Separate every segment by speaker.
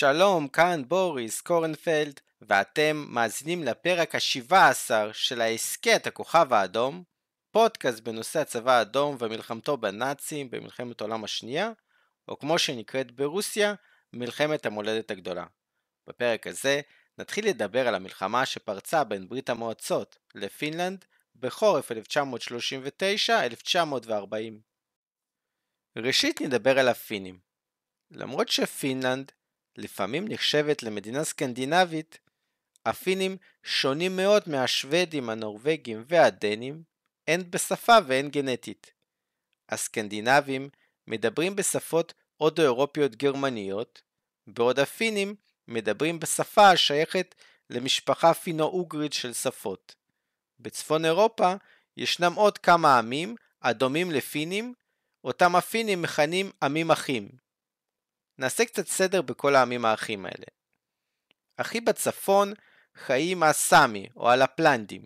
Speaker 1: שלום, כאן בוריס קורנפלד, ואתם מאזינים לפרק ה-17 של ההסכת הכוכב האדום, פודקאסט בנושא הצבא האדום ומלחמתו בנאצים במלחמת העולם השנייה, או כמו שנקראת ברוסיה, מלחמת המולדת הגדולה. בפרק הזה נתחיל לדבר על המלחמה שפרצה בין ברית המועצות לפינלנד בחורף 1939-1940. ראשית נדבר על הפינים. למרות שפינלנד לפעמים נחשבת למדינה סקנדינבית, הפינים שונים מאוד מהשוודים, הנורבגים והדנים, הן בשפה והן גנטית. הסקנדינבים מדברים בשפות הודו-אירופיות גרמניות, בעוד הפינים מדברים בשפה השייכת למשפחה פינו-אוגרית של שפות. בצפון אירופה ישנם עוד כמה עמים הדומים לפינים, אותם הפינים מכנים עמים אחים. נעשה קצת סדר בכל העמים האחים האלה. הכי בצפון חיים הסאמי או הלפלנדים.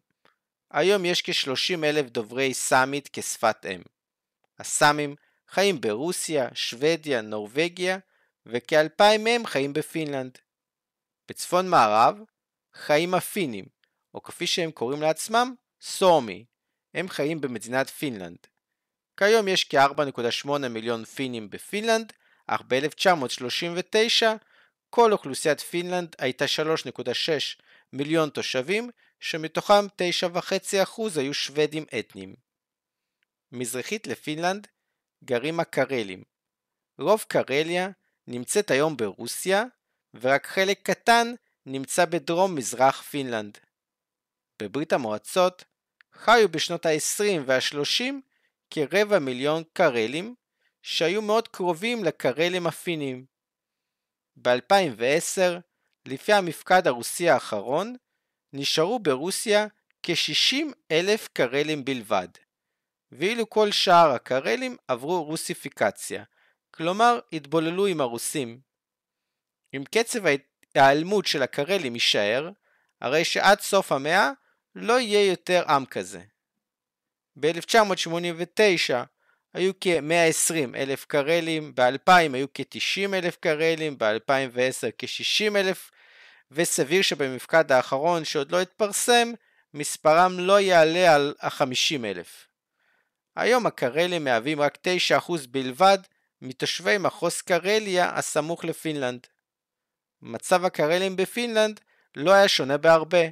Speaker 1: היום יש כ-30 אלף דוברי סאמית כשפת אם. הסאמים חיים ברוסיה, שוודיה, נורבגיה, וכ-2,000 מהם חיים בפינלנד. בצפון מערב חיים הפינים, או כפי שהם קוראים לעצמם, סומי. הם חיים במדינת פינלנד. כיום יש כ-4.8 מיליון פינים בפינלנד, אך ב-1939 כל אוכלוסיית פינלנד הייתה 3.6 מיליון תושבים, שמתוכם 9.5% היו שוודים אתניים. מזרחית לפינלנד גרים הקרלים. רוב קרליה נמצאת היום ברוסיה, ורק חלק קטן נמצא בדרום מזרח פינלנד. בברית המועצות חיו בשנות ה-20 וה-30 כרבע מיליון קרלים, שהיו מאוד קרובים לקרלים הפינים. ב-2010, לפי המפקד הרוסי האחרון, נשארו ברוסיה כ-60 אלף קרלים בלבד, ואילו כל שאר הקרלים עברו רוסיפיקציה, כלומר התבוללו עם הרוסים. אם קצב ההיעלמות של הקרלים יישאר, הרי שעד סוף המאה לא יהיה יותר עם כזה. ב-1989 היו כ-120 אלף קרלים, ב-2000 היו כ-90 אלף קרלים, ב-2010 כ-60 אלף, וסביר שבמפקד האחרון שעוד לא התפרסם, מספרם לא יעלה על ה-50 אלף. היום הקרלים מהווים רק 9% בלבד מתושבי מחוז קרליה הסמוך לפינלנד. מצב הקרלים בפינלנד לא היה שונה בהרבה,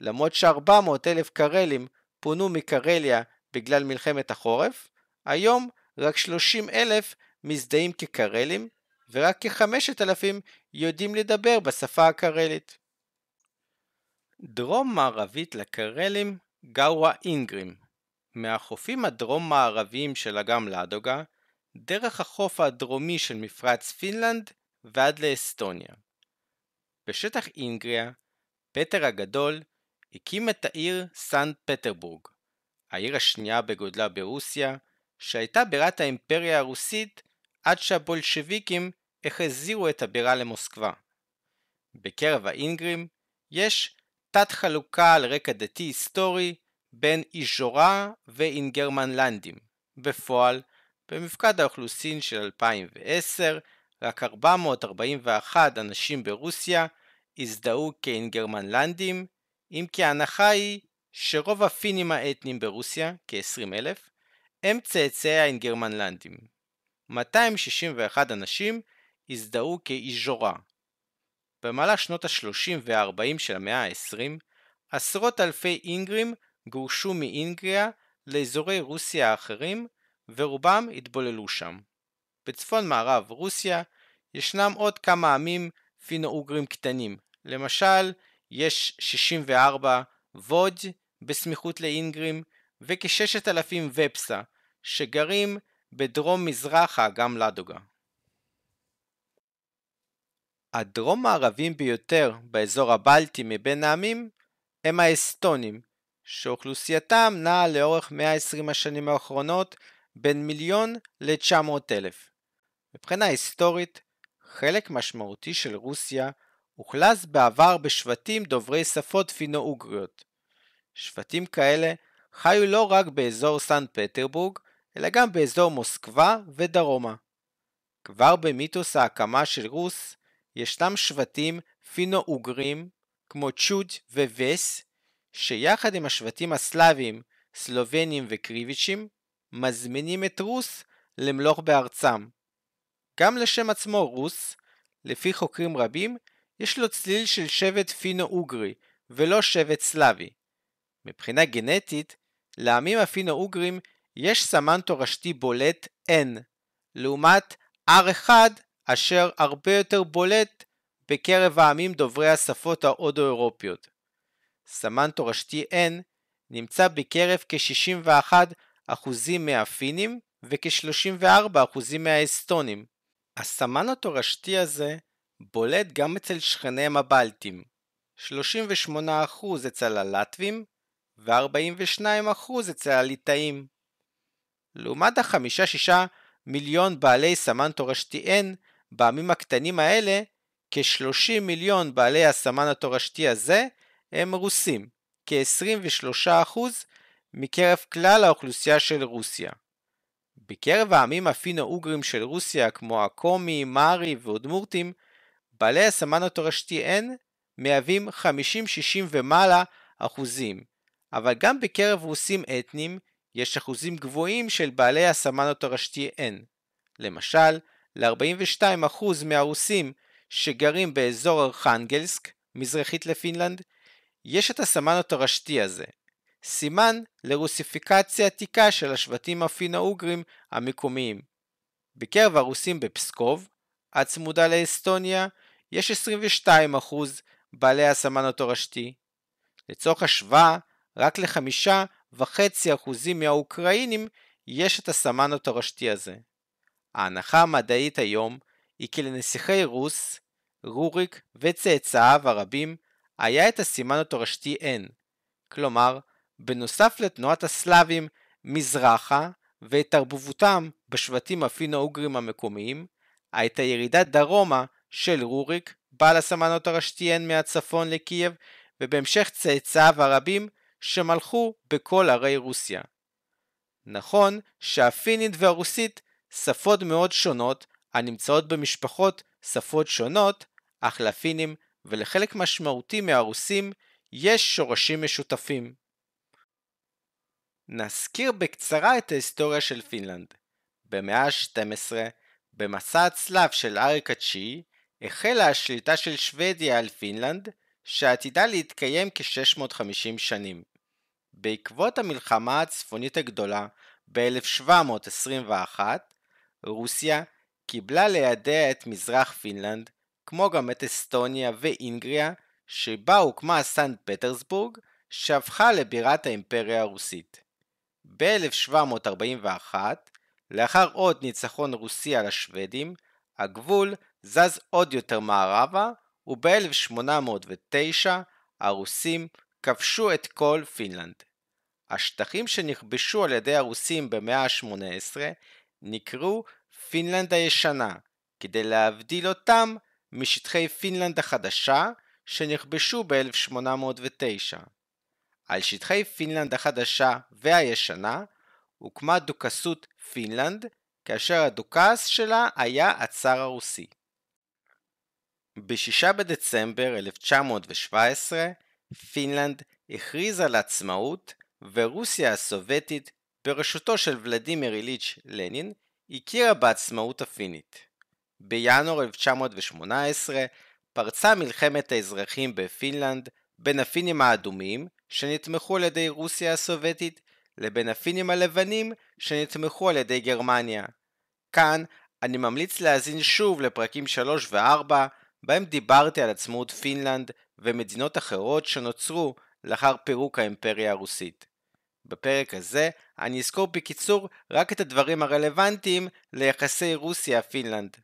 Speaker 1: למרות ש-400 אלף קרלים פונו מקרליה בגלל מלחמת החורף, היום רק 30 אלף מזדהים כקרלים, ורק כ-5,000 יודעים לדבר בשפה הקרלית. דרום-מערבית לקרלים גרו האינגרים. מהחופים הדרום-מערביים של אגם לאדוגה, דרך החוף הדרומי של מפרץ פינלנד ועד לאסטוניה. בשטח אינגריה, פטר הגדול הקים את העיר סנט פטרבורג, העיר השנייה בגודלה ברוסיה, שהייתה בירת האימפריה הרוסית עד שהבולשביקים החזירו את הבירה למוסקבה. בקרב האינגרים יש תת חלוקה על רקע דתי היסטורי בין איז'ורה ואינגרמנלנדים. בפועל, במפקד האוכלוסין של 2010, רק 441 אנשים ברוסיה הזדהו כאינגרמנלנדים, אם כי ההנחה היא שרוב הפינים האתניים ברוסיה, כ-20 אלף, הם צאצאי האינגרמנלנדים. 261 אנשים הזדהו כאיז'ורה. במהלך שנות ה-30 וה-40 של המאה ה-20, עשרות אלפי אינגרים גורשו מאינגריה לאזורי רוסיה האחרים, ורובם התבוללו שם. בצפון מערב רוסיה ישנם עוד כמה עמים פינו-אוגרים קטנים, למשל יש 64 ווד בסמיכות לאינגרים וכ-6,000 ופסה שגרים בדרום מזרח האגם לדוגה. הדרום מערבים ביותר באזור הבלטי מבין העמים הם האסטונים, שאוכלוסייתם נעה לאורך 120 השנים האחרונות בין מיליון ל-900 אלף. מבחינה היסטורית, חלק משמעותי של רוסיה אוכלס בעבר בשבטים דוברי שפות פינו-אוגריות. שבטים כאלה חיו לא רק באזור סנט פטרבורג, אלא גם באזור מוסקבה ודרומה. כבר במיתוס ההקמה של רוס ישנם שבטים פינו-אוגרים כמו צ'וד ווס, שיחד עם השבטים הסלאביים, סלובנים וקריביצ'ים, מזמינים את רוס למלוך בארצם. גם לשם עצמו רוס, לפי חוקרים רבים, יש לו צליל של שבט פינו-אוגרי, ולא שבט סלאבי. מבחינה גנטית, לעמים הפינו-אוגרים יש סמן תורשתי בולט N, לעומת R1 אשר הרבה יותר בולט בקרב העמים דוברי השפות ההודו-אירופיות. סמן תורשתי N נמצא בקרב כ-61% מהפינים וכ-34% מהאסטונים. הסמן התורשתי הזה בולט גם אצל שכניהם הבלטים, 38% אצל הלטבים ו-42% אצל הליטאים. לעומת החמישה-שישה מיליון בעלי סמן תורשתי N, בעמים הקטנים האלה, כ-30 מיליון בעלי הסמן התורשתי הזה הם רוסים, כ-23% מקרב כלל האוכלוסייה של רוסיה. בקרב העמים הפינו-אוגרים של רוסיה, כמו הקומי, מארי ואודמורטים, בעלי הסמן התורשתי N מהווים 50-60 ומעלה אחוזים, אבל גם בקרב רוסים אתניים יש אחוזים גבוהים של בעלי הסמן התורשתי N. למשל, ל-42% מהרוסים שגרים באזור ארכנגלסק, מזרחית לפינלנד, יש את הסמן התורשתי הזה, סימן לרוסיפיקציה עתיקה של השבטים הפינו-אוגרים המקומיים. בקרב הרוסים בפסקוב, הצמודה לאסטוניה, יש 22% בעלי הסמן התורשתי. לצורך השוואה, רק לחמישה וחצי אחוזים מהאוקראינים יש את הסמן התורשתי הזה. ההנחה המדעית היום היא כי לנסיכי רוס, רוריק וצאצאיו הרבים היה את הסימן התורשתי N, כלומר, בנוסף לתנועת הסלאבים מזרחה ואת תרבובותם בשבטים הפינו-אוגרים המקומיים, הייתה ירידה דרומה של רוריק, בעל הסמן התורשתי מהצפון לקייב, ובהמשך צאצאיו הרבים שמלכו בכל ערי רוסיה. נכון שהפינית והרוסית שפות מאוד שונות הנמצאות במשפחות שפות שונות, אך לפינים ולחלק משמעותי מהרוסים יש שורשים משותפים. נזכיר בקצרה את ההיסטוריה של פינלנד. במאה ה-12, במסע הצלב של אריק התשיעי, החלה השליטה של שוודיה על פינלנד, שעתידה להתקיים כ-650 שנים. בעקבות המלחמה הצפונית הגדולה ב-1721, רוסיה קיבלה לידיה את מזרח פינלנד, כמו גם את אסטוניה ואינגריה, שבה הוקמה סנט פטרסבורג, שהפכה לבירת האימפריה הרוסית. ב-1741, לאחר עוד ניצחון רוסי על השוודים, הגבול זז עוד יותר מערבה, וב-1809 הרוסים כבשו את כל פינלנד. השטחים שנכבשו על ידי הרוסים במאה ה-18 נקראו פינלנד הישנה, כדי להבדיל אותם משטחי פינלנד החדשה שנכבשו ב-1809. על שטחי פינלנד החדשה והישנה הוקמה דוכסות פינלנד, כאשר הדוכס שלה היה הצאר הרוסי. ב-6 בדצמבר 1917 פינלנד הכריזה על עצמאות ורוסיה הסובייטית בראשותו של ולדימיר איליץ' לנין הכירה בעצמאות הפינית. בינואר 1918 פרצה מלחמת האזרחים בפינלנד בין הפינים האדומים שנתמכו על ידי רוסיה הסובייטית לבין הפינים הלבנים שנתמכו על ידי גרמניה. כאן אני ממליץ להאזין שוב לפרקים 3 ו-4 בהם דיברתי על עצמאות פינלנד ומדינות אחרות שנוצרו לאחר פירוק האימפריה הרוסית. בפרק הזה אני אזכור בקיצור רק את הדברים הרלוונטיים ליחסי רוסיה-פינלנד.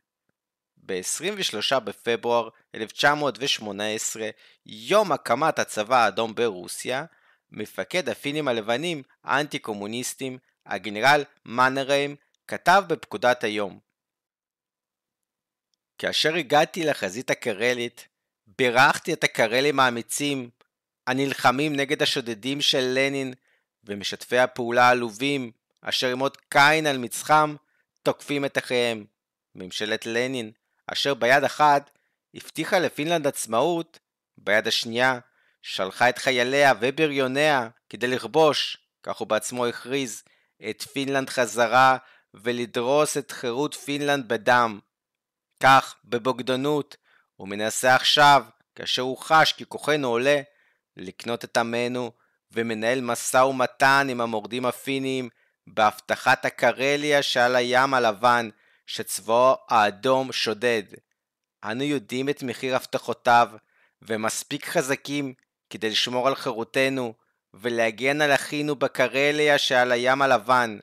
Speaker 1: ב-23 בפברואר 1918, יום הקמת הצבא האדום ברוסיה, מפקד הפינים הלבנים האנטי-קומוניסטים, הגנרל מאנרהיים, כתב בפקודת היום כאשר הגעתי לחזית הקרלית, בירכתי את הקרלים האמיצים, הנלחמים נגד השודדים של לנין ומשתפי הפעולה העלובים, אשר עם עוד קין על מצחם, תוקפים את אחיהם. ממשלת לנין, אשר ביד אחת הבטיחה לפינלנד עצמאות, ביד השנייה שלחה את חייליה ובריוניה כדי לכבוש, כך הוא בעצמו הכריז, את פינלנד חזרה ולדרוס את חירות פינלנד בדם. כך, בבוגדנות, הוא מנסה עכשיו, כאשר הוא חש כי כוחנו עולה, לקנות את עמנו ומנהל משא ומתן עם המורדים הפינים בהבטחת הקרליה שעל הים הלבן שצבאו האדום שודד. אנו יודעים את מחיר הבטחותיו ומספיק חזקים כדי לשמור על חירותנו ולהגן על אחינו בקרליה שעל הים הלבן.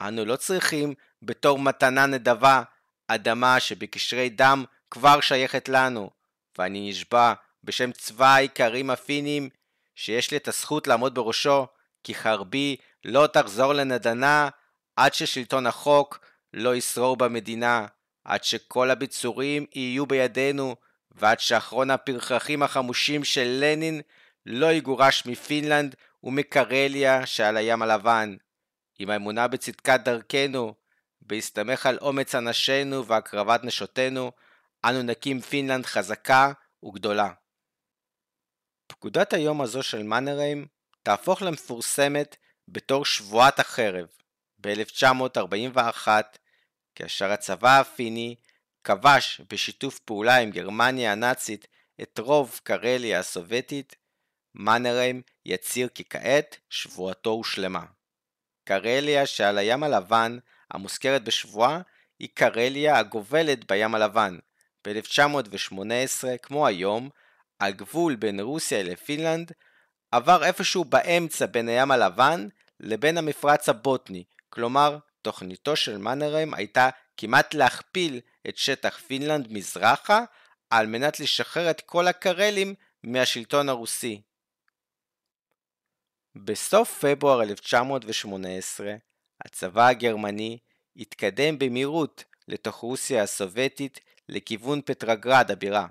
Speaker 1: אנו לא צריכים, בתור מתנה נדבה, אדמה שבקשרי דם כבר שייכת לנו, ואני נשבע בשם צבא האיכרים הפינים, שיש לי את הזכות לעמוד בראשו, כי חרבי לא תחזור לנדנה עד ששלטון החוק לא ישרור במדינה, עד שכל הביצורים יהיו בידינו, ועד שאחרון הפרחחים החמושים של לנין לא יגורש מפינלנד ומקרליה שעל הים הלבן. עם האמונה בצדקת דרכנו, בהסתמך על אומץ אנשינו והקרבת נשותינו, אנו נקים פינלנד חזקה וגדולה. פקודת היום הזו של מאנרהיים תהפוך למפורסמת בתור שבועת החרב ב-1941, כאשר הצבא הפיני כבש בשיתוף פעולה עם גרמניה הנאצית את רוב קרליה הסובייטית, מאנרהיים יצהיר כי כעת שבועתו הושלמה. קרליה שעל הים הלבן, המוזכרת בשבועה, היא קרליה הגובלת בים הלבן. ב-1918, כמו היום, הגבול בין רוסיה לפינלנד עבר איפשהו באמצע בין הים הלבן לבין המפרץ הבוטני, כלומר, תוכניתו של מאנרהיים הייתה כמעט להכפיל את שטח פינלנד מזרחה, על מנת לשחרר את כל הקרלים מהשלטון הרוסי. בסוף פברואר 1918, הצבא הגרמני התקדם במהירות לתוך רוסיה הסובייטית לכיוון פטרגרד הבירה,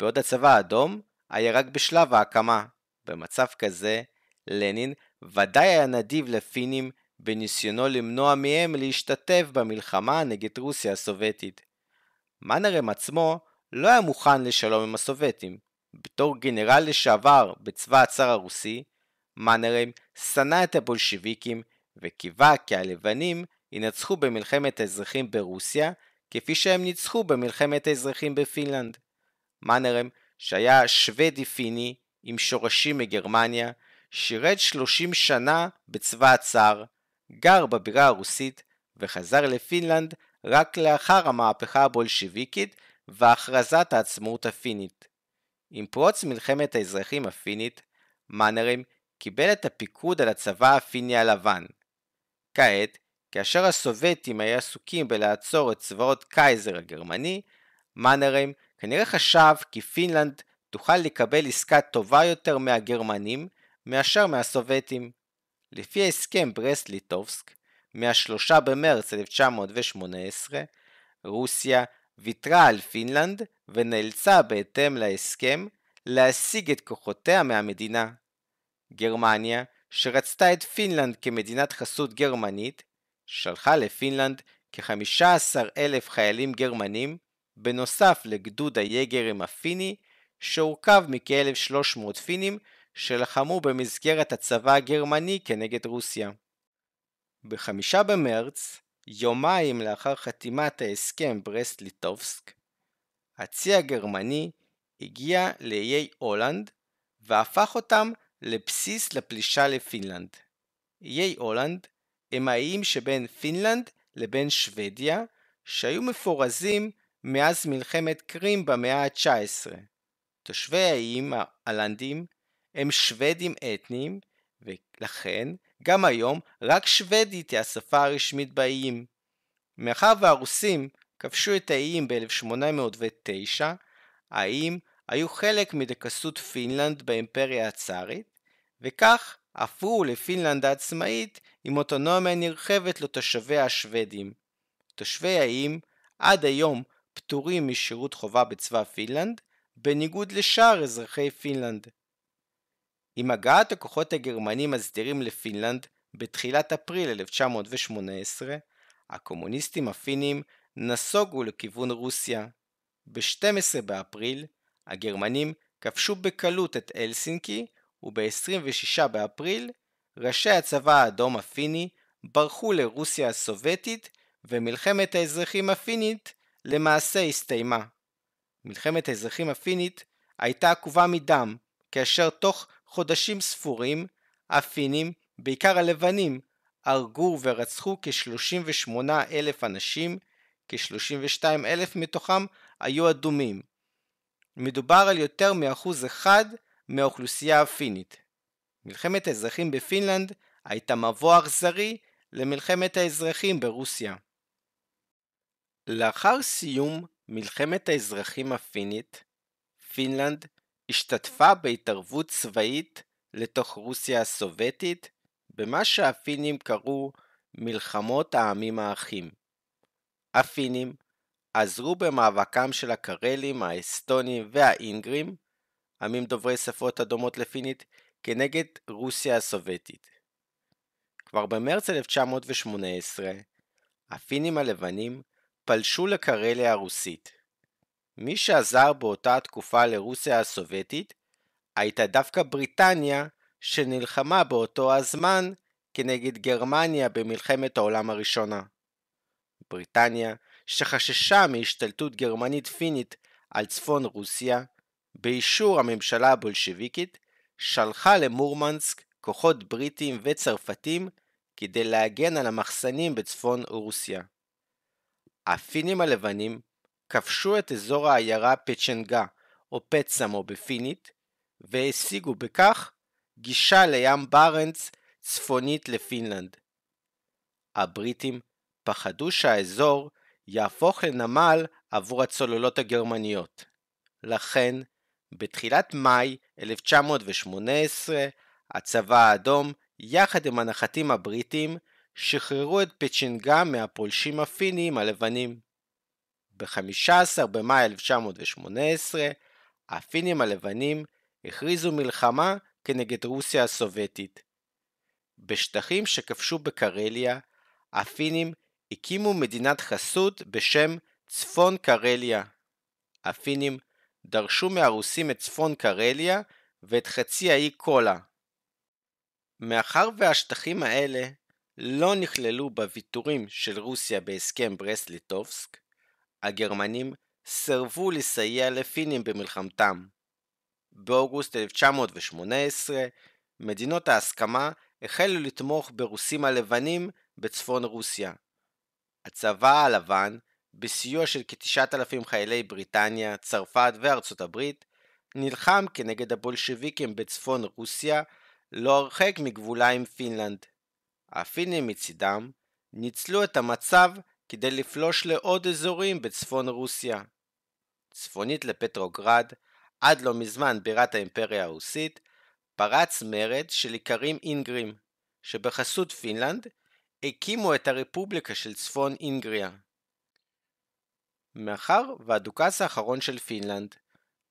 Speaker 1: בעוד הצבא האדום היה רק בשלב ההקמה. במצב כזה, לנין ודאי היה נדיב לפינים בניסיונו למנוע מהם להשתתף במלחמה נגד רוסיה הסובייטית. מאנרם עצמו לא היה מוכן לשלום עם הסובייטים. בתור גנרל לשעבר בצבא הצאר הרוסי, מאנרם שנא את הבולשיביקים וקיווה כי הלבנים ינצחו במלחמת האזרחים ברוסיה כפי שהם ניצחו במלחמת האזרחים בפינלנד. מאנרם, שהיה שוודי פיני עם שורשים מגרמניה, שירת 30 שנה בצבא הצאר, גר בבירה הרוסית וחזר לפינלנד רק לאחר המהפכה הבולשיביקית והכרזת העצמאות הפינית. עם פרוץ מלחמת האזרחים הפינית, מאנרים קיבל את הפיקוד על הצבא הפיני הלבן. כעת, כאשר הסובייטים היו עסוקים בלעצור את צבאות קייזר הגרמני, מנרהיים כנראה חשב כי פינלנד תוכל לקבל עסקה טובה יותר מהגרמנים מאשר מהסובייטים. לפי הסכם ברסט-ליטובסק, מה-3 במרץ 1918, רוסיה ויתרה על פינלנד ונאלצה בהתאם להסכם להסיג את כוחותיה מהמדינה. גרמניה, שרצתה את פינלנד כמדינת חסות גרמנית, שלחה לפינלנד כ-15 אלף חיילים גרמנים, בנוסף לגדוד היגרים הפיני, שהורכב מכ-1,300 פינים שלחמו במסגרת הצבא הגרמני כנגד רוסיה. ב-5 במרץ, יומיים לאחר חתימת ההסכם ברסט-ליטובסק, הצי הגרמני הגיע לאיי הולנד והפך אותם לבסיס לפלישה לפינלנד. איי הולנד הם האיים שבין פינלנד לבין שוודיה, שהיו מפורזים מאז מלחמת קרים במאה ה-19. תושבי האיים ההלנדים הם שוודים אתניים, ולכן גם היום רק שוודית היא השפה הרשמית באיים. מאחר והרוסים כבשו את האיים ב-1809, האיים היו חלק מדוכסות פינלנד באימפריה הצארית, וכך הפכו לפינלנד העצמאית עם אוטונומיה נרחבת לתושביה השוודים. תושבי האיים עד היום פטורים משירות חובה בצבא פינלנד, בניגוד לשאר אזרחי פינלנד. עם הגעת הכוחות הגרמנים הסדירים לפינלנד בתחילת אפריל 1918, הקומוניסטים הפינים נסוגו לכיוון רוסיה. ב-12 באפריל, הגרמנים כבשו בקלות את אלסינקי, וב-26 באפריל, ראשי הצבא האדום הפיני ברחו לרוסיה הסובייטית, ומלחמת האזרחים הפינית למעשה הסתיימה. מלחמת האזרחים הפינית הייתה עקובה מדם, כאשר תוך חודשים ספורים, הפינים, בעיקר הלבנים, הרגו ורצחו כ-38 אלף אנשים, כ-32 אלף מתוכם היו אדומים. מדובר על יותר מאחוז אחד מהאוכלוסייה הפינית. מלחמת האזרחים בפינלנד הייתה מבוא אכזרי למלחמת האזרחים ברוסיה. לאחר סיום מלחמת האזרחים הפינית, פינלנד השתתפה בהתערבות צבאית לתוך רוסיה הסובייטית במה שהפינים קראו מלחמות העמים האחים. הפינים עזרו במאבקם של הקרלים, האסטונים והאינגרים, עמים דוברי שפות הדומות לפינית, כנגד רוסיה הסובייטית. כבר במרץ 1918, הפינים הלבנים פלשו לקרליה הרוסית. מי שעזר באותה תקופה לרוסיה הסובייטית הייתה דווקא בריטניה שנלחמה באותו הזמן כנגד גרמניה במלחמת העולם הראשונה. בריטניה, שחששה מהשתלטות גרמנית פינית על צפון רוסיה, באישור הממשלה הבולשביקית, שלחה למורמנסק כוחות בריטים וצרפתים כדי להגן על המחסנים בצפון רוסיה. הפינים הלבנים כבשו את אזור העיירה פצ'נגה או פצמו בפינית, והשיגו בכך גישה לים ברנץ צפונית לפינלנד. הבריטים פחדו שהאזור יהפוך לנמל עבור הצוללות הגרמניות. לכן, בתחילת מאי 1918, הצבא האדום, יחד עם הנחתים הבריטים, שחררו את פצ'ינגה מהפולשים הפינים הלבנים. ב-15 במאי 1918, הפינים הלבנים הכריזו מלחמה כנגד רוסיה הסובייטית. בשטחים שכבשו בקרליה, הפינים הקימו מדינת חסות בשם צפון קרליה. הפינים דרשו מהרוסים את צפון קרליה ואת חצי האי קולה. מאחר והשטחים האלה לא נכללו בוויתורים של רוסיה בהסכם ברסט-ליטובסק, הגרמנים סירבו לסייע לפינים במלחמתם. באוגוסט 1918, מדינות ההסכמה החלו לתמוך ברוסים הלבנים בצפון רוסיה. הצבא הלבן, בסיוע של כ-9,000 חיילי בריטניה, צרפת וארצות הברית, נלחם כנגד הבולשביקים בצפון רוסיה, לא הרחק מגבולה עם פינלנד. הפינים מצידם ניצלו את המצב כדי לפלוש לעוד אזורים בצפון רוסיה. צפונית לפטרוגרד, עד לא מזמן בירת האימפריה הרוסית, פרץ מרד של איכרים אינגרים, שבחסות פינלנד הקימו את הרפובליקה של צפון אינגריה. מאחר והדוכס האחרון של פינלנד,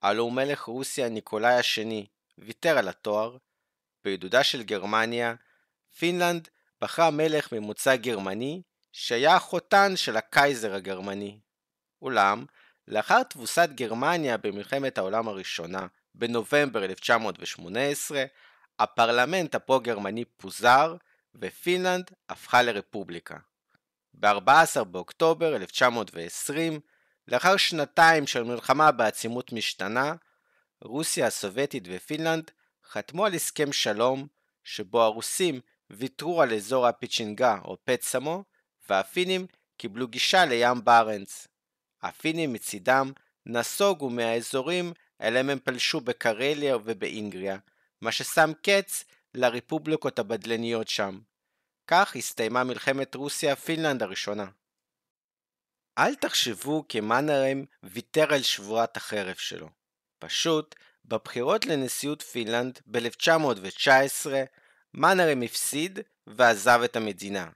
Speaker 1: הלוא מלך רוסיה ניקולאי השני, ויתר על התואר, בעידודה של גרמניה, פינלנד בחרה מלך ממוצא גרמני, שהיה החותן של הקייזר הגרמני. אולם, לאחר תבוסת גרמניה במלחמת העולם הראשונה בנובמבר 1918, הפרלמנט הפרו-גרמני פוזר, ופינלנד הפכה לרפובליקה. ב-14 באוקטובר 1920, לאחר שנתיים של מלחמה בעצימות משתנה, רוסיה הסובייטית ופינלנד חתמו על הסכם שלום, שבו הרוסים ויתרו על אזור הפיצ'ינגה או פצמו, והפינים קיבלו גישה לים בארנץ. הפינים מצידם נסוגו מהאזורים אליהם הם פלשו בקרליה ובאינגריה, מה ששם קץ לרפובליקות הבדלניות שם. כך הסתיימה מלחמת רוסיה-פינלנד הראשונה. אל תחשבו כי מנהרם ויתר על שבועת החרב שלו. פשוט, בבחירות לנשיאות פינלנד ב-1919, מנהרם הפסיד ועזב את המדינה.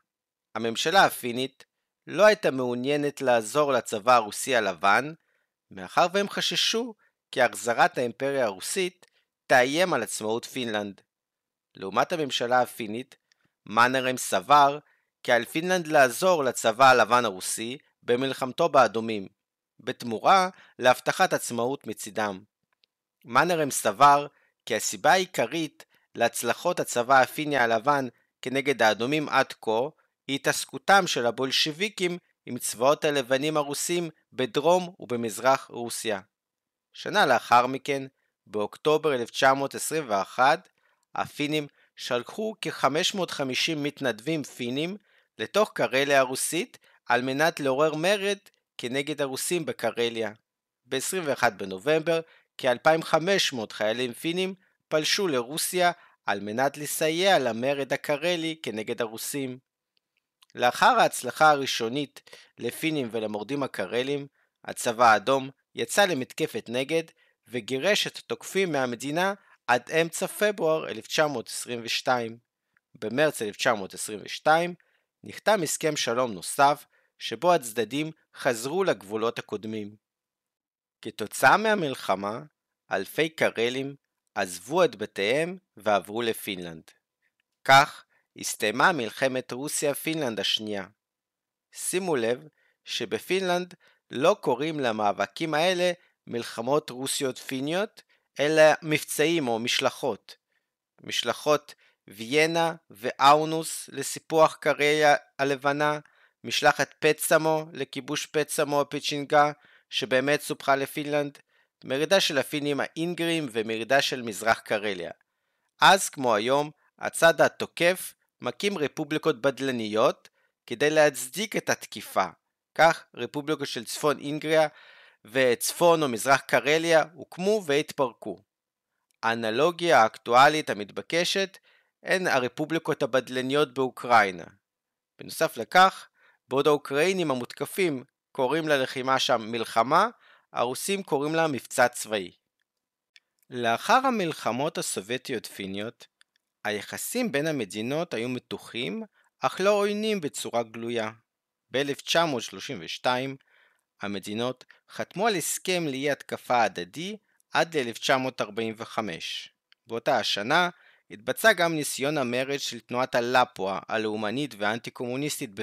Speaker 1: הממשלה הפינית לא הייתה מעוניינת לעזור לצבא הרוסי הלבן, מאחר והם חששו כי החזרת האימפריה הרוסית תאיים על עצמאות פינלנד. לעומת הממשלה הפינית, מאנרהיים סבר כי על פינלנד לעזור לצבא הלבן הרוסי במלחמתו באדומים. בתמורה להבטחת עצמאות מצידם. מאנרהיים סבר כי הסיבה העיקרית להצלחות הצבא הפיני הלבן כנגד האדומים עד כה היא התעסקותם של הבולשביקים עם צבאות הלבנים הרוסים בדרום ובמזרח רוסיה. שנה לאחר מכן, באוקטובר 1921, הפינים שלחו כ-550 מתנדבים פינים לתוך קרליה הרוסית על מנת לעורר מרד כנגד הרוסים בקרליה. ב-21 בנובמבר, כ-2500 חיילים פינים פלשו לרוסיה על מנת לסייע למרד הקרלי כנגד הרוסים. לאחר ההצלחה הראשונית לפינים ולמורדים הקרלים, הצבא האדום יצא למתקפת נגד וגירש את התוקפים מהמדינה עד אמצע פברואר 1922. במרץ 1922 נחתם הסכם שלום נוסף, שבו הצדדים חזרו לגבולות הקודמים. כתוצאה מהמלחמה, אלפי קרלים עזבו את בתיהם ועברו לפינלנד. כך הסתיימה מלחמת רוסיה-פינלנד השנייה. שימו לב שבפינלנד לא קוראים למאבקים האלה מלחמות רוסיות-פיניות, אלא מבצעים או משלחות. משלחות ויאנה ואונוס לסיפוח קריה הלבנה, משלחת פצמו לכיבוש פצמו הפיצ'ינגה שבאמת סופחה לפינלנד, מרידה של הפינים האינגרים ומרידה של מזרח קרליה. אז כמו היום, הצד התוקף מקים רפובליקות בדלניות כדי להצדיק את התקיפה. כך רפובליקות של צפון אינגריה וצפון או מזרח קרליה הוקמו והתפרקו. האנלוגיה האקטואלית המתבקשת הן הרפובליקות הבדלניות באוקראינה. בנוסף לכך, בעוד האוקראינים המותקפים קוראים ללחימה שם מלחמה, הרוסים קוראים לה מבצע צבאי. לאחר המלחמות הסובייטיות-פיניות, היחסים בין המדינות היו מתוחים, אך לא עוינים בצורה גלויה. ב-1932 המדינות חתמו על הסכם לאי התקפה הדדי עד ל-1945. באותה השנה התבצע גם ניסיון המרד של תנועת הלפואה הלאומנית והאנטי קומוניסטית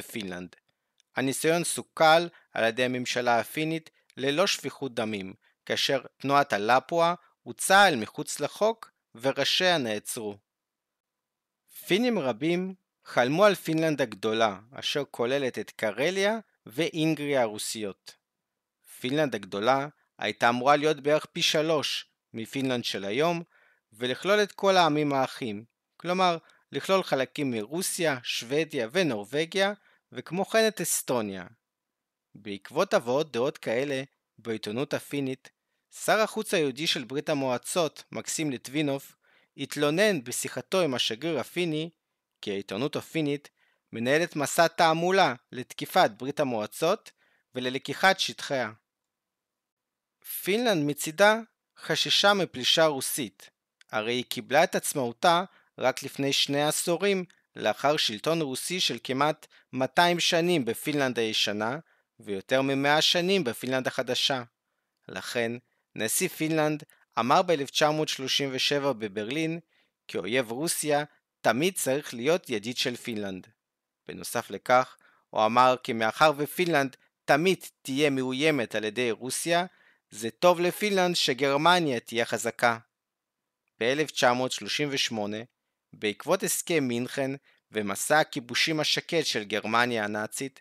Speaker 1: הניסיון סוכל על ידי הממשלה הפינית ללא שפיכות דמים, כאשר תנועת הלפואה הוצאה אל מחוץ לחוק וראשיה נעצרו. פינים רבים חלמו על פינלנד הגדולה, אשר כוללת את קרליה ואינגריה הרוסיות. פינלנד הגדולה הייתה אמורה להיות בערך פי שלוש מפינלנד של היום, ולכלול את כל העמים האחים, כלומר לכלול חלקים מרוסיה, שוודיה ונורבגיה, וכמו כן את אסטוניה. בעקבות הבאות דעות כאלה בעיתונות הפינית, שר החוץ היהודי של ברית המועצות, מקסים ליטבינוב, התלונן בשיחתו עם השגריר הפיני, כי העיתונות הפינית מנהלת מסע תעמולה לתקיפת ברית המועצות וללקיחת שטחיה. פינלנד מצידה חששה מפלישה רוסית, הרי היא קיבלה את עצמאותה רק לפני שני עשורים לאחר שלטון רוסי של כמעט 200 שנים בפינלנד הישנה ויותר מ-100 שנים בפינלנד החדשה. לכן, נשיא פינלנד אמר ב-1937 בברלין כי אויב רוסיה תמיד צריך להיות ידיד של פינלנד. בנוסף לכך, הוא אמר כי מאחר ופינלנד תמיד תהיה מאוימת על ידי רוסיה, זה טוב לפינלנד שגרמניה תהיה חזקה. ב-1938, בעקבות הסכם מינכן ומסע הכיבושים השקט של גרמניה הנאצית,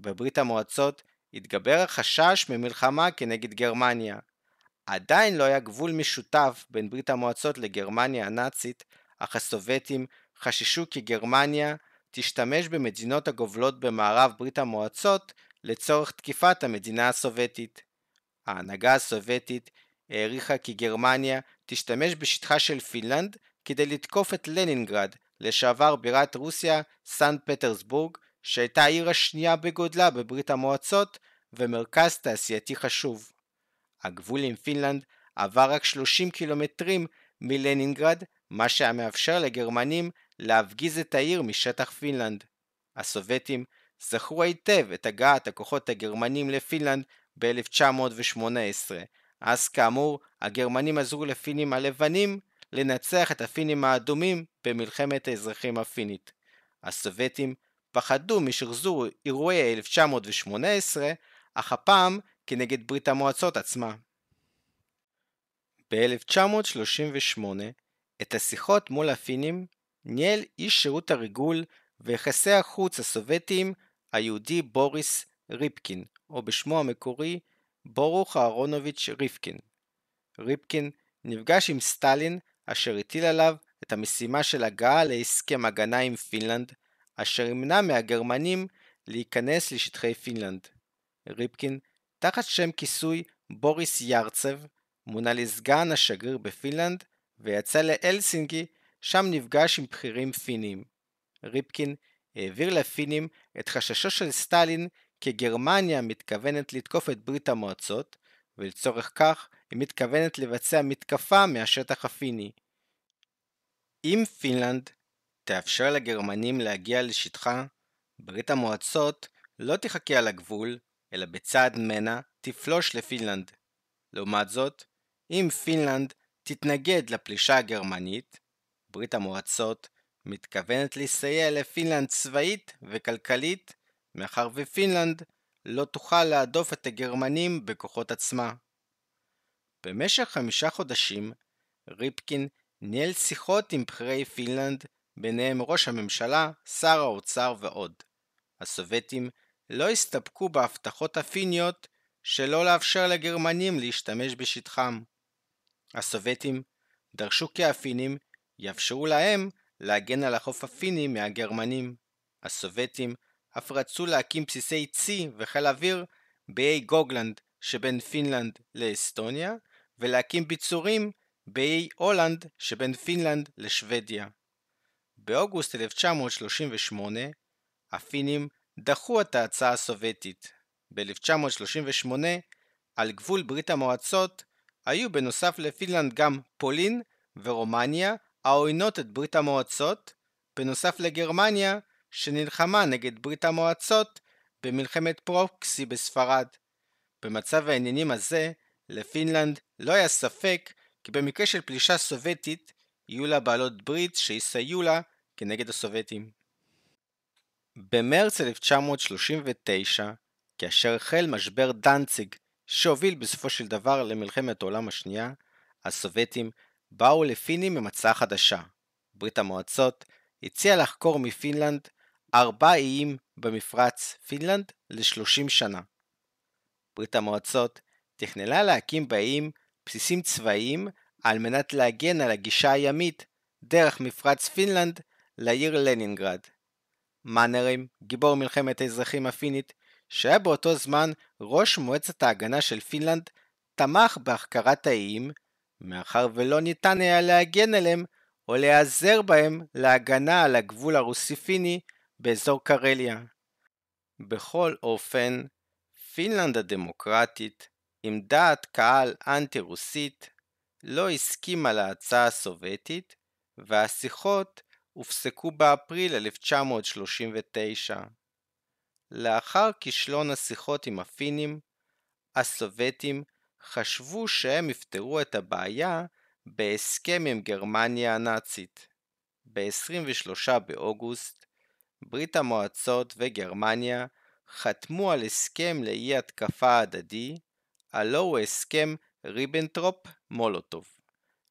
Speaker 1: בברית המועצות התגבר החשש ממלחמה כנגד גרמניה. עדיין לא היה גבול משותף בין ברית המועצות לגרמניה הנאצית, אך הסובייטים חששו כי גרמניה תשתמש במדינות הגובלות במערב ברית המועצות לצורך תקיפת המדינה הסובייטית. ההנהגה הסובייטית העריכה כי גרמניה תשתמש בשטחה של פינלנד כדי לתקוף את לנינגרד, לשעבר בירת רוסיה, סן פטרסבורג, שהייתה העיר השנייה בגודלה בברית המועצות ומרכז תעשייתי חשוב. הגבול עם פינלנד עבר רק 30 קילומטרים מלנינגרד, מה שהיה מאפשר לגרמנים להפגיז את העיר משטח פינלנד. הסובייטים זכרו היטב את הגעת הכוחות הגרמנים לפינלנד ב-1918, אז כאמור הגרמנים עזרו לפינים הלבנים לנצח את הפינים האדומים במלחמת האזרחים הפינית. הסובייטים פחדו משחזור אירועי 1918, אך הפעם כנגד ברית המועצות עצמה. ב-1938 את השיחות מול הפינים ניהל איש שירות הריגול ויחסי החוץ הסובייטיים היהודי בוריס ריבקין, או בשמו המקורי בורוך אהרונוביץ' ריבקין. ריבקין נפגש עם סטלין אשר הטיל עליו את המשימה של הגעה להסכם הגנה עם פינלנד, אשר ימנע מהגרמנים להיכנס לשטחי פינלנד. ריבקין, תחת שם כיסוי בוריס ירצב, מונה לסגן השגריר בפינלנד ויצא להלסינקי, שם נפגש עם בכירים פינים. ריבקין העביר לפינים את חששו של סטלין כי גרמניה מתכוונת לתקוף את ברית המועצות, ולצורך כך היא מתכוונת לבצע מתקפה מהשטח הפיני. אם פינלנד תאפשר לגרמנים להגיע לשטחה, ברית המועצות לא תחכה על הגבול, אלא כצעד מנע תפלוש לפינלנד. לעומת זאת, אם פינלנד תתנגד לפלישה הגרמנית, ברית המועצות מתכוונת לסייע לפינלנד צבאית וכלכלית, מאחר ופינלנד לא תוכל להדוף את הגרמנים בכוחות עצמה. במשך חמישה חודשים, ריבקין ניהל שיחות עם בכירי פינלנד, ביניהם ראש הממשלה, שר האוצר ועוד. הסובייטים לא הסתפקו בהבטחות הפיניות שלא לאפשר לגרמנים להשתמש בשטחם. הסובייטים דרשו כי הפינים יאפשרו להם להגן על החוף הפיני מהגרמנים. הסובייטים אף רצו להקים בסיסי צי וחיל אוויר באי גוגלנד שבין פינלנד לאסטוניה, ולהקים ביצורים באי אולנד שבין פינלנד לשוודיה. באוגוסט 1938 הפינים דחו את ההצעה הסובייטית. ב-1938 על גבול ברית המועצות היו בנוסף לפינלנד גם פולין ורומניה העוינות את ברית המועצות, בנוסף לגרמניה שנלחמה נגד ברית המועצות במלחמת פרוקסי בספרד. במצב העניינים הזה, לפינלנד לא היה ספק כי במקרה של פלישה סובייטית יהיו לה בעלות ברית שיסייעו לה כנגד הסובייטים. במרץ 1939, כאשר החל משבר דנציג שהוביל בסופו של דבר למלחמת העולם השנייה, הסובייטים באו לפינים עם הצעה חדשה. ברית המועצות הציעה לחקור מפינלנד ארבע איים במפרץ פינלנד ל-30 שנה. ברית המועצות תכננה להקים באיים בסיסים צבאיים על מנת להגן על הגישה הימית דרך מפרץ פינלנד לעיר לנינגרד. מאנרהיים, גיבור מלחמת האזרחים הפינית, שהיה באותו זמן ראש מועצת ההגנה של פינלנד, תמך בהחכרת האיים, מאחר ולא ניתן היה להגן עליהם או להיעזר בהם להגנה על הגבול הרוסי-פיני באזור קרליה. בכל אופן, פינלנד הדמוקרטית, עם דעת קהל אנטי-רוסית, לא הסכימה להצעה הסובייטית, והשיחות הופסקו באפריל 1939. לאחר כישלון השיחות עם הפינים, הסובייטים חשבו שהם יפתרו את הבעיה בהסכם עם גרמניה הנאצית. ב-23 באוגוסט, ברית המועצות וגרמניה חתמו על הסכם לאי התקפה הדדי, הלוא הוא הסכם ריבנטרופ-מולוטוב.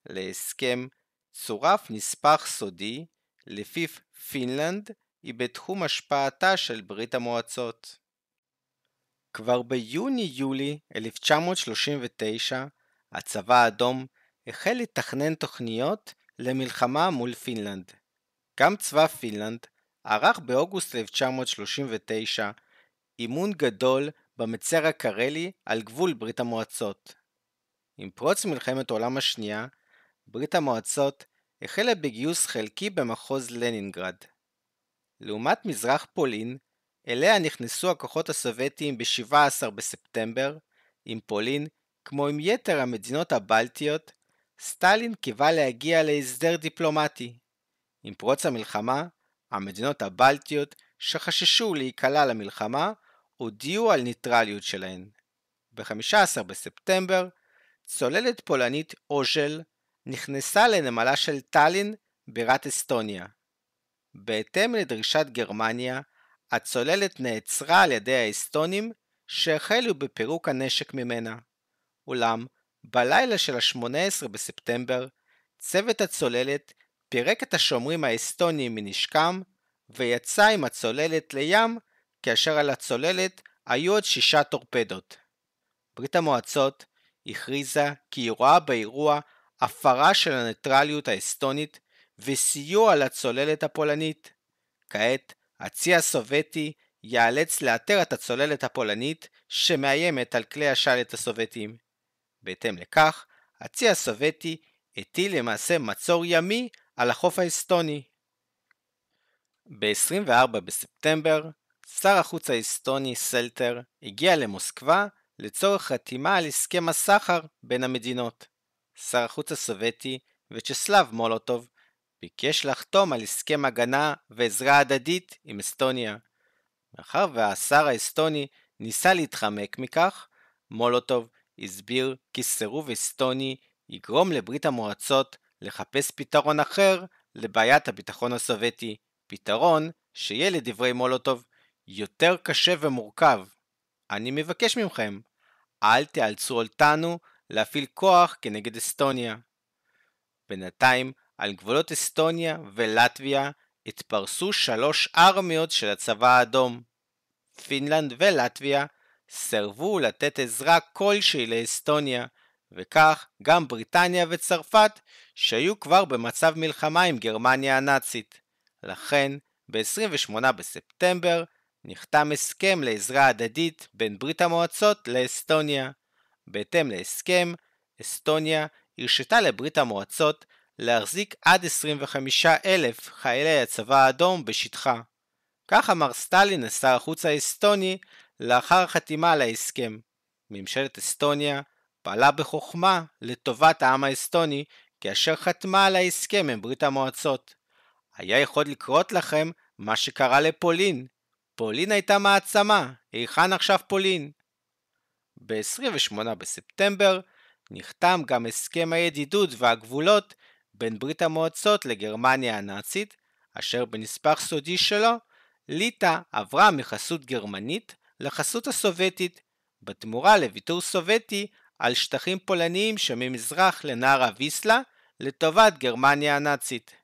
Speaker 1: להסכם צורף נספח סודי, לפיו פינלנד היא בתחום השפעתה של ברית המועצות. כבר ביוני-יולי 1939 הצבא האדום החל לתכנן תוכניות למלחמה מול פינלנד. גם צבא פינלנד ערך באוגוסט 1939 אימון גדול במצר הקרלי על גבול ברית המועצות. עם פרוץ מלחמת העולם השנייה, ברית המועצות החלה בגיוס חלקי במחוז לנינגרד. לעומת מזרח פולין, אליה נכנסו הכוחות הסובייטיים ב-17 בספטמבר, עם פולין, כמו עם יתר המדינות הבלטיות, סטלין קיווה להגיע להסדר דיפלומטי. עם פרוץ המלחמה, המדינות הבלטיות שחששו להיקלע למלחמה, הודיעו על ניטרליות שלהן. ב-15 בספטמבר, צוללת פולנית אוז'ל נכנסה לנמלה של טאלין, בירת אסטוניה. בהתאם לדרישת גרמניה, הצוללת נעצרה על ידי האסטונים, שהחלו בפירוק הנשק ממנה. אולם, בלילה של ה-18 בספטמבר, צוות הצוללת פירק את השומרים האסטוניים מנשקם, ויצא עם הצוללת לים, כאשר על הצוללת היו עוד שישה טורפדות. ברית המועצות הכריזה כי היא רואה באירוע הפרה של הניטרליות האסטונית וסיוע לצוללת הפולנית. כעת, הצי הסובייטי ייאלץ לאתר את הצוללת הפולנית שמאיימת על כלי השלט הסובייטיים. בהתאם לכך, הצי הסובייטי הטיל למעשה מצור ימי על החוף האסטוני. ב-24 בספטמבר, שר החוץ האסטוני סלטר הגיע למוסקבה לצורך חתימה על הסכם הסחר בין המדינות. שר החוץ הסובייטי וצ'סלב מולוטוב ביקש לחתום על הסכם הגנה ועזרה הדדית עם אסטוניה. מאחר והשר האסטוני ניסה להתחמק מכך, מולוטוב הסביר כי סירוב אסטוני יגרום לברית המועצות לחפש פתרון אחר לבעיית הביטחון הסובייטי, פתרון שיהיה לדברי מולוטוב יותר קשה ומורכב. אני מבקש מכם, אל תיאלצו אותנו להפעיל כוח כנגד אסטוניה. בינתיים, על גבולות אסטוניה ולטביה התפרסו שלוש ארמיות של הצבא האדום. פינלנד ולטביה סירבו לתת עזרה כלשהי לאסטוניה, וכך גם בריטניה וצרפת, שהיו כבר במצב מלחמה עם גרמניה הנאצית. לכן, ב-28 בספטמבר נחתם הסכם לעזרה הדדית בין ברית המועצות לאסטוניה. בהתאם להסכם, אסטוניה הרשתה לברית המועצות להחזיק עד 25 אלף חיילי הצבא האדום בשטחה. כך אמר סטלין לשר החוץ האסטוני לאחר החתימה על ההסכם. ממשלת אסטוניה פעלה בחוכמה לטובת העם האסטוני כאשר חתמה על ההסכם עם ברית המועצות. היה יכול לקרות לכם מה שקרה לפולין. פולין הייתה מעצמה, היכן עכשיו פולין? ב-28 בספטמבר נחתם גם הסכם הידידות והגבולות בין ברית המועצות לגרמניה הנאצית, אשר בנספח סודי שלו, ליטא עברה מחסות גרמנית לחסות הסובייטית, בתמורה לוויתור סובייטי על שטחים פולניים שממזרח לנהר הוויסלה לטובת גרמניה הנאצית.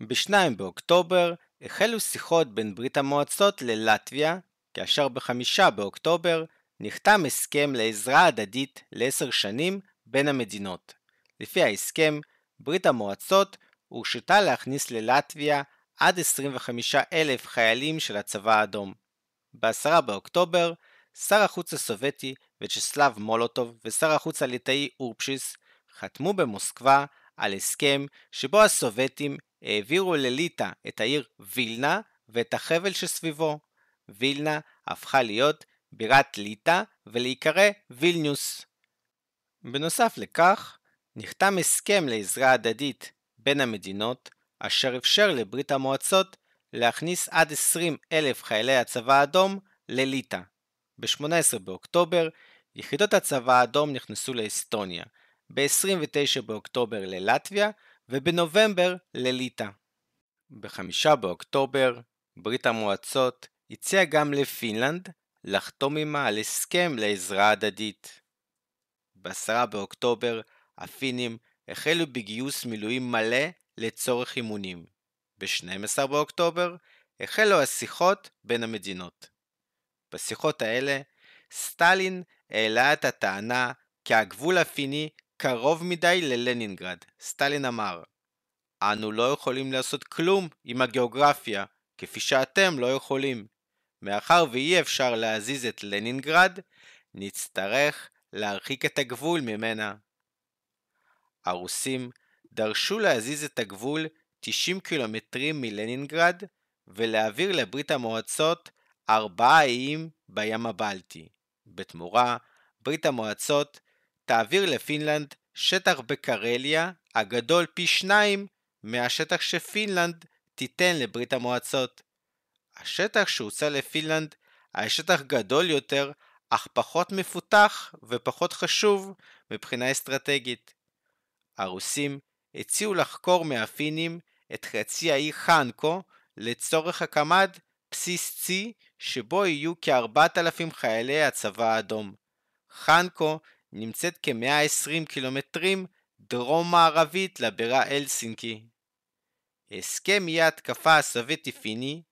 Speaker 1: ב-2 באוקטובר החלו שיחות בין ברית המועצות ללטביה, כאשר ב-5 באוקטובר נחתם הסכם לעזרה הדדית לעשר שנים בין המדינות. לפי ההסכם, ברית המועצות הורשתה להכניס ללטביה עד 25 אלף חיילים של הצבא האדום. ב-10 באוקטובר, שר החוץ הסובייטי וצ'סלב מולוטוב ושר החוץ הליטאי אורפשיס חתמו במוסקבה על הסכם שבו הסובייטים העבירו לליטא את העיר וילנה ואת החבל שסביבו. וילנה הפכה להיות בירת ליטא ולהיקרא וילניוס. בנוסף לכך, נחתם הסכם לעזרה הדדית בין המדינות, אשר אפשר לברית המועצות להכניס עד 20 אלף חיילי הצבא האדום לליטא. ב-18 באוקטובר, יחידות הצבא האדום נכנסו לאסטוניה, ב-29 באוקטובר ללטביה, ובנובמבר לליטא. ב-5 באוקטובר, ברית המועצות הציעה גם לפינלנד לחתום עמה על הסכם לעזרה הדדית. ב-10 באוקטובר הפינים החלו בגיוס מילואים מלא לצורך אימונים. ב-12 באוקטובר החלו השיחות בין המדינות. בשיחות האלה, סטלין העלה את הטענה כי הגבול הפיני קרוב מדי ללנינגרד. סטלין אמר, אנו לא יכולים לעשות כלום עם הגיאוגרפיה, כפי שאתם לא יכולים. מאחר ואי אפשר להזיז את לנינגרד, נצטרך להרחיק את הגבול ממנה. הרוסים דרשו להזיז את הגבול 90 קילומטרים מלנינגרד ולהעביר לברית המועצות ארבעה איים בים הבלטי. בתמורה, ברית המועצות תעביר לפינלנד שטח בקרליה הגדול פי שניים מהשטח שפינלנד תיתן לברית המועצות. השטח שהוצע לפינלנד היה שטח גדול יותר, אך פחות מפותח ופחות חשוב מבחינה אסטרטגית. הרוסים הציעו לחקור מהפינים את חצי האי חנקו לצורך הקמת בסיס צי שבו יהיו כ-4,000 חיילי הצבא האדום. חנקו נמצאת כ-120 קילומטרים דרום-מערבית לבירה אלסינקי. הסכם אי ההתקפה הסובייטי-פיני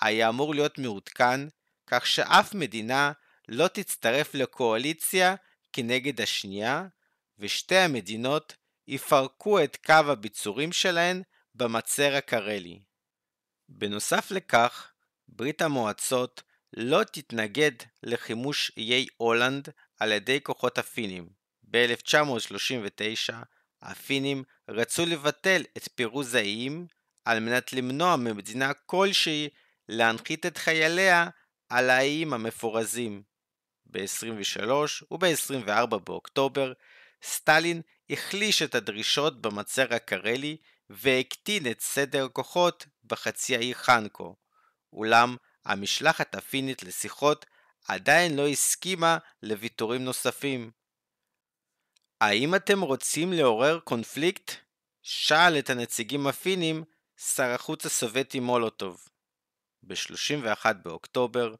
Speaker 1: היה אמור להיות מעודכן, כך שאף מדינה לא תצטרף לקואליציה כנגד השנייה, ושתי המדינות יפרקו את קו הביצורים שלהן במצר הקרלי. בנוסף לכך, ברית המועצות לא תתנגד לחימוש איי הולנד על ידי כוחות הפינים. ב-1939 הפינים רצו לבטל את פירוז האיים על מנת למנוע ממדינה כלשהי להנחית את חייליה על האיים המפורזים. ב-23 וב-24 באוקטובר סטלין החליש את הדרישות במצר הקרלי והקטין את סדר כוחות בחצי האי חנקו. אולם המשלחת הפינית לשיחות עדיין לא הסכימה לוויתורים נוספים. האם אתם רוצים לעורר קונפליקט? שאל את הנציגים הפינים שר החוץ הסובייטי מולוטוב. ב-31 באוקטובר,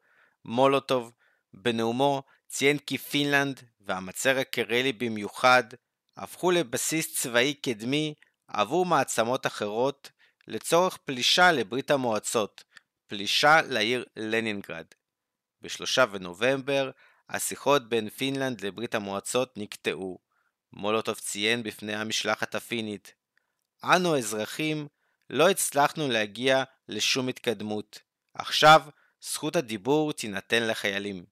Speaker 1: מולוטוב, בנאומו, ציין כי פינלנד, והמצר הקרלי במיוחד, הפכו לבסיס צבאי קדמי עבור מעצמות אחרות לצורך פלישה לברית המועצות, פלישה לעיר לנינגרד. ב-3 בנובמבר, השיחות בין פינלנד לברית המועצות נקטעו. מולוטוב ציין בפני המשלחת הפינית אנו האזרחים לא הצלחנו להגיע לשום התקדמות. עכשיו זכות הדיבור תינתן לחיילים.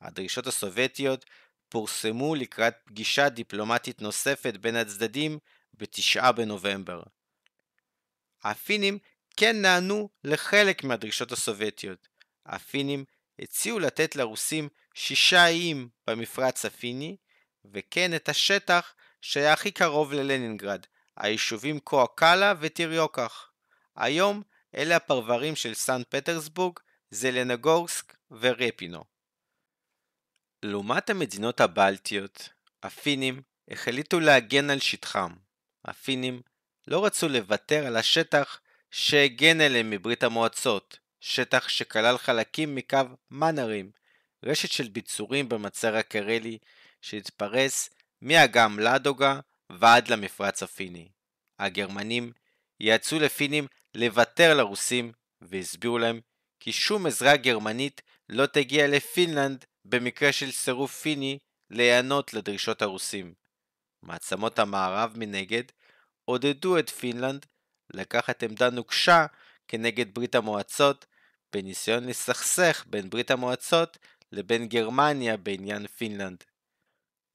Speaker 1: הדרישות הסובייטיות פורסמו לקראת פגישה דיפלומטית נוספת בין הצדדים ב-9 בנובמבר. הפינים כן נענו לחלק מהדרישות הסובייטיות. הפינים הציעו לתת לרוסים שישה איים במפרץ הפיני, וכן את השטח שהיה הכי קרוב ללנינגרד, היישובים קואקלה וטיריוקח. היום אלה הפרברים של סן פטרסבורג, זלנגורסק ורפינו. לעומת המדינות הבלטיות, הפינים החליטו להגן על שטחם. הפינים לא רצו לוותר על השטח שהגן אליהם מברית המועצות, שטח שכלל חלקים מקו מאנרים, רשת של ביצורים במצר הקרלי שהתפרס מאגם לאדוגה ועד למפרץ הפיני. הגרמנים יעצו לפינים לוותר לרוסים והסבירו להם כי שום עזרה גרמנית לא תגיע לפינלנד במקרה של סירוב פיני להיענות לדרישות הרוסים. מעצמות המערב מנגד עודדו את פינלנד לקחת עמדה נוקשה כנגד ברית המועצות בניסיון לסכסך בין ברית המועצות לבין גרמניה בעניין פינלנד.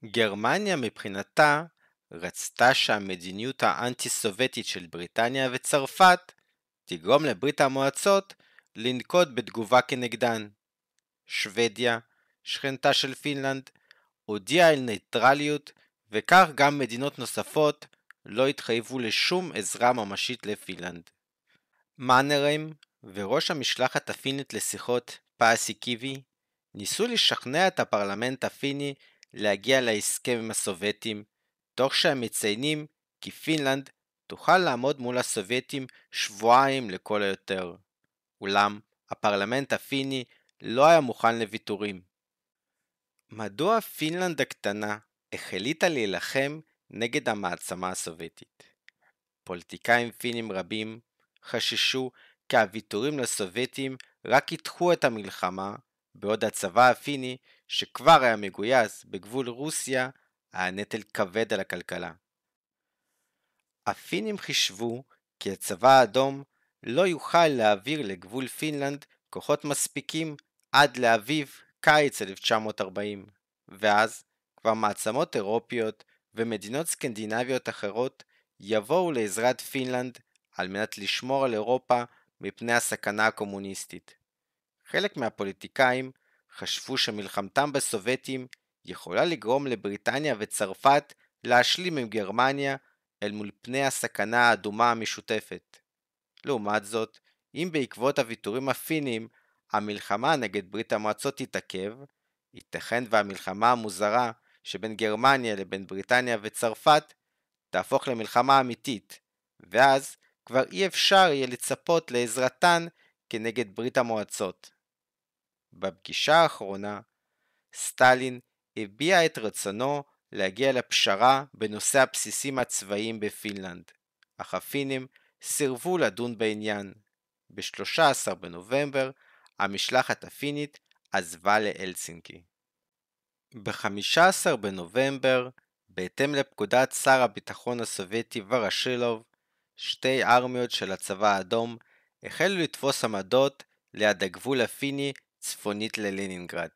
Speaker 1: גרמניה מבחינתה רצתה שהמדיניות האנטי-סובייטית של בריטניה וצרפת תגרום לברית המועצות לנקוט בתגובה כנגדן. שוודיה, שכנתה של פינלנד, הודיעה על ניטרליות וכך גם מדינות נוספות לא התחייבו לשום עזרה ממשית לפינלנד. מאנרהיים וראש המשלחת הפינית לשיחות פאסיקיבי ניסו לשכנע את הפרלמנט הפיני להגיע להסכם עם הסובייטים, תוך שהם מציינים כי פינלנד תוכל לעמוד מול הסובייטים שבועיים לכל היותר. אולם הפרלמנט הפיני לא היה מוכן לוויתורים. מדוע פינלנד הקטנה החליטה להילחם נגד המעצמה הסובייטית? פוליטיקאים פינים רבים חששו כי הוויתורים לסובייטים רק ידחו את המלחמה, בעוד הצבא הפיני, שכבר היה מגויס בגבול רוסיה, היה נטל כבד על הכלכלה. הפינים חישבו כי הצבא האדום לא יוכל להעביר לגבול פינלנד כוחות מספיקים עד לאביב קיץ 1940, ואז כבר מעצמות אירופיות ומדינות סקנדינביות אחרות יבואו לעזרת פינלנד על מנת לשמור על אירופה מפני הסכנה הקומוניסטית. חלק מהפוליטיקאים חשבו שמלחמתם בסובייטים יכולה לגרום לבריטניה וצרפת להשלים עם גרמניה אל מול פני הסכנה האדומה המשותפת. לעומת זאת, אם בעקבות הוויתורים הפינים המלחמה נגד ברית המועצות תתעכב, ייתכן והמלחמה המוזרה שבין גרמניה לבין בריטניה וצרפת תהפוך למלחמה אמיתית, ואז כבר אי אפשר יהיה לצפות לעזרתן כנגד ברית המועצות. בפגישה האחרונה, סטלין הביע את רצונו להגיע לפשרה בנושא הבסיסים הצבאיים בפינלנד, אך הפינים סירבו לדון בעניין. ב-13 בנובמבר המשלחת הפינית עזבה להלסינקי. ב-15 בנובמבר, בהתאם לפקודת שר הביטחון הסובייטי וורושילוב, שתי ארמיות של הצבא האדום החלו לתפוס עמדות ליד הגבול הפיני צפונית ללנינגרד.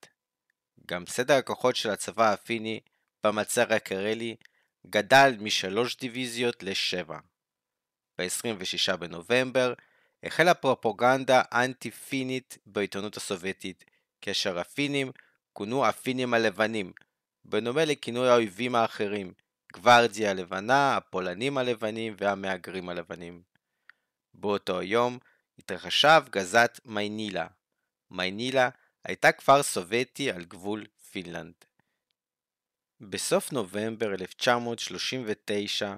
Speaker 1: גם סדר הכוחות של הצבא הפיני במצר הקרלי גדל משלוש דיוויזיות לשבע. ב-26 בנובמבר החלה פרופוגנדה אנטי-פינית בעיתונות הסובייטית, כאשר הפינים כונו הפינים הלבנים, בנומה לכינוי האויבים האחרים, גוורדיה הלבנה, הפולנים הלבנים והמהגרים הלבנים. באותו יום התרחשה הפגזת מיינילה. מיינילה הייתה כפר סובייטי על גבול פינלנד. בסוף נובמבר 1939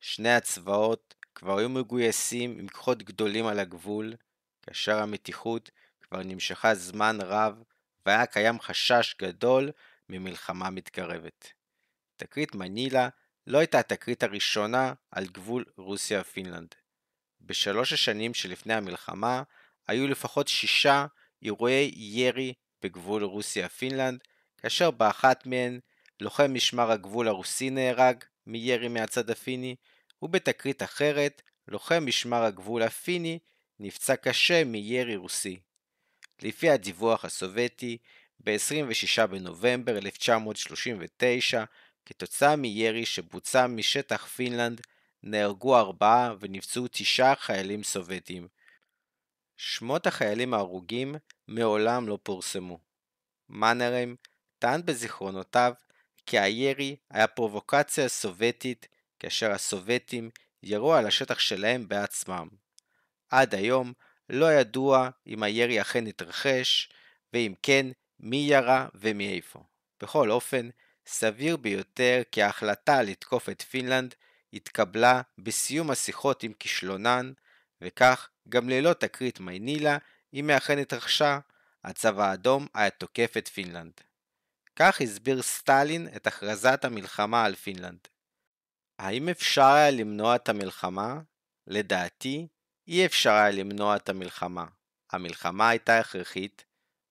Speaker 1: שני הצבאות כבר היו מגויסים עם כוחות גדולים על הגבול, כאשר המתיחות כבר נמשכה זמן רב והיה קיים חשש גדול ממלחמה מתקרבת. תקרית מנילה לא הייתה התקרית הראשונה על גבול רוסיה-פינלנד. בשלוש השנים שלפני המלחמה היו לפחות שישה אירועי ירי בגבול רוסיה-פינלנד, כאשר באחת מהן לוחם משמר הגבול הרוסי נהרג מירי מהצד הפיני, ובתקרית אחרת לוחם משמר הגבול הפיני נפצע קשה מירי רוסי. לפי הדיווח הסובייטי, ב-26 בנובמבר 1939, כתוצאה מירי שבוצע משטח פינלנד, נהרגו ארבעה ונפצעו תשעה חיילים סובייטים. שמות החיילים ההרוגים מעולם לא פורסמו. מאנרם טען בזיכרונותיו כי הירי היה פרובוקציה סובייטית כאשר הסובייטים ירו על השטח שלהם בעצמם. עד היום לא ידוע אם הירי אכן התרחש, ואם כן, מי ירה ומאיפה. בכל אופן, סביר ביותר כי ההחלטה לתקוף את פינלנד התקבלה בסיום השיחות עם כישלונן, וכך גם ללא תקרית מיינילה, אם היא אכן התרחשה, הצבא האדום היה תוקף את פינלנד. כך הסביר סטלין את הכרזת המלחמה על פינלנד. האם אפשר היה למנוע את המלחמה? לדעתי, אי אפשר היה למנוע את המלחמה. המלחמה הייתה הכרחית,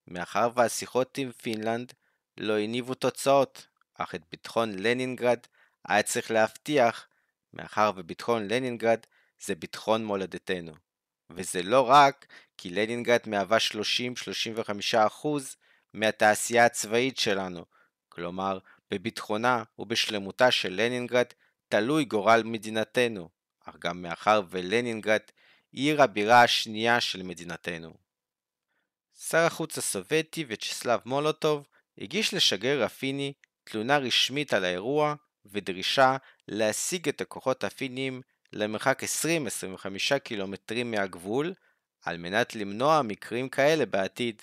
Speaker 1: מאחר והשיחות עם פינלנד לא הניבו תוצאות, אך את ביטחון לנינגרד היה צריך להבטיח, מאחר וביטחון לנינגרד זה ביטחון מולדתנו. וזה לא רק כי לנינגרד מהווה 30-35% מהתעשייה הצבאית שלנו, כלומר, בביטחונה ובשלמותה של לנינגרד תלוי גורל מדינתנו, אך גם מאחר ולנינגרד עיר הבירה השנייה של מדינתנו. שר החוץ הסובייטי וצ'סלב מולוטוב הגיש לשגריר הפיני תלונה רשמית על האירוע ודרישה להשיג את הכוחות הפינים למרחק 20-25 קילומטרים מהגבול על מנת למנוע מקרים כאלה בעתיד.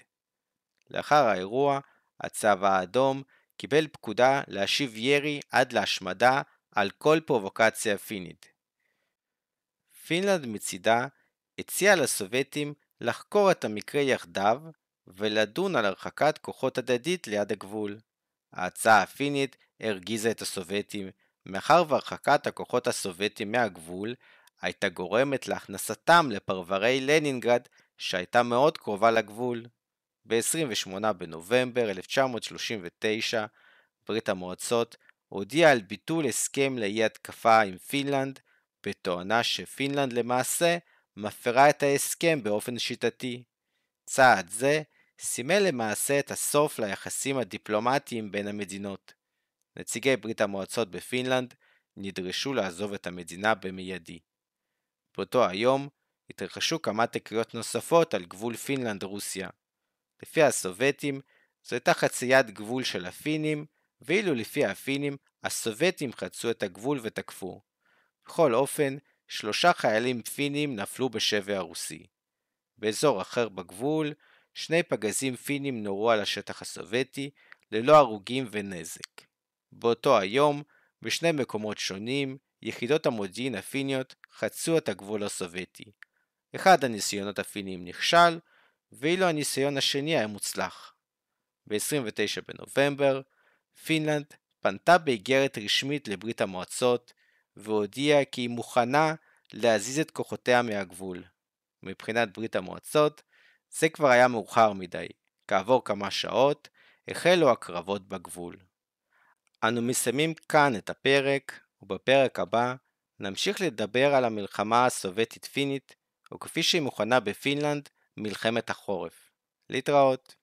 Speaker 1: לאחר האירוע, הצבא האדום קיבל פקודה להשיב ירי עד להשמדה על כל פרובוקציה פינית. פינלנד מצידה הציעה לסובייטים לחקור את המקרה יחדיו ולדון על הרחקת כוחות הדדית ליד הגבול. ההצעה הפינית הרגיזה את הסובייטים, מאחר והרחקת הכוחות הסובייטים מהגבול הייתה גורמת להכנסתם לפרברי לנינגרד שהייתה מאוד קרובה לגבול. ב-28 בנובמבר 1939 ברית המועצות הודיעה על ביטול הסכם לאי התקפה עם פינלנד, בתואנה שפינלנד למעשה מפרה את ההסכם באופן שיטתי. צעד זה סימל למעשה את הסוף ליחסים הדיפלומטיים בין המדינות. נציגי ברית המועצות בפינלנד נדרשו לעזוב את המדינה במיידי. באותו היום התרחשו כמה תקריות נוספות על גבול פינלנד-רוסיה. לפי הסובייטים, זו הייתה חציית גבול של הפינים, ואילו לפי הפינים, הסובייטים חצו את הגבול ותקפו. בכל אופן, שלושה חיילים פינים נפלו בשבי הרוסי. באזור אחר בגבול, שני פגזים פינים נורו על השטח הסובייטי, ללא הרוגים ונזק. באותו היום, בשני מקומות שונים, יחידות המודיעין הפיניות חצו את הגבול הסובייטי. אחד הניסיונות הפינים נכשל, ואילו הניסיון השני היה מוצלח. ב-29 בנובמבר, פינלנד פנתה באיגרת רשמית לברית המועצות והודיעה כי היא מוכנה להזיז את כוחותיה מהגבול. מבחינת ברית המועצות, זה כבר היה מאוחר מדי. כעבור כמה שעות, החלו הקרבות בגבול. אנו מסיימים כאן את הפרק, ובפרק הבא נמשיך לדבר על המלחמה הסובייטית-פינית, או כפי שהיא מוכנה בפינלנד, מלחמת החורף. להתראות.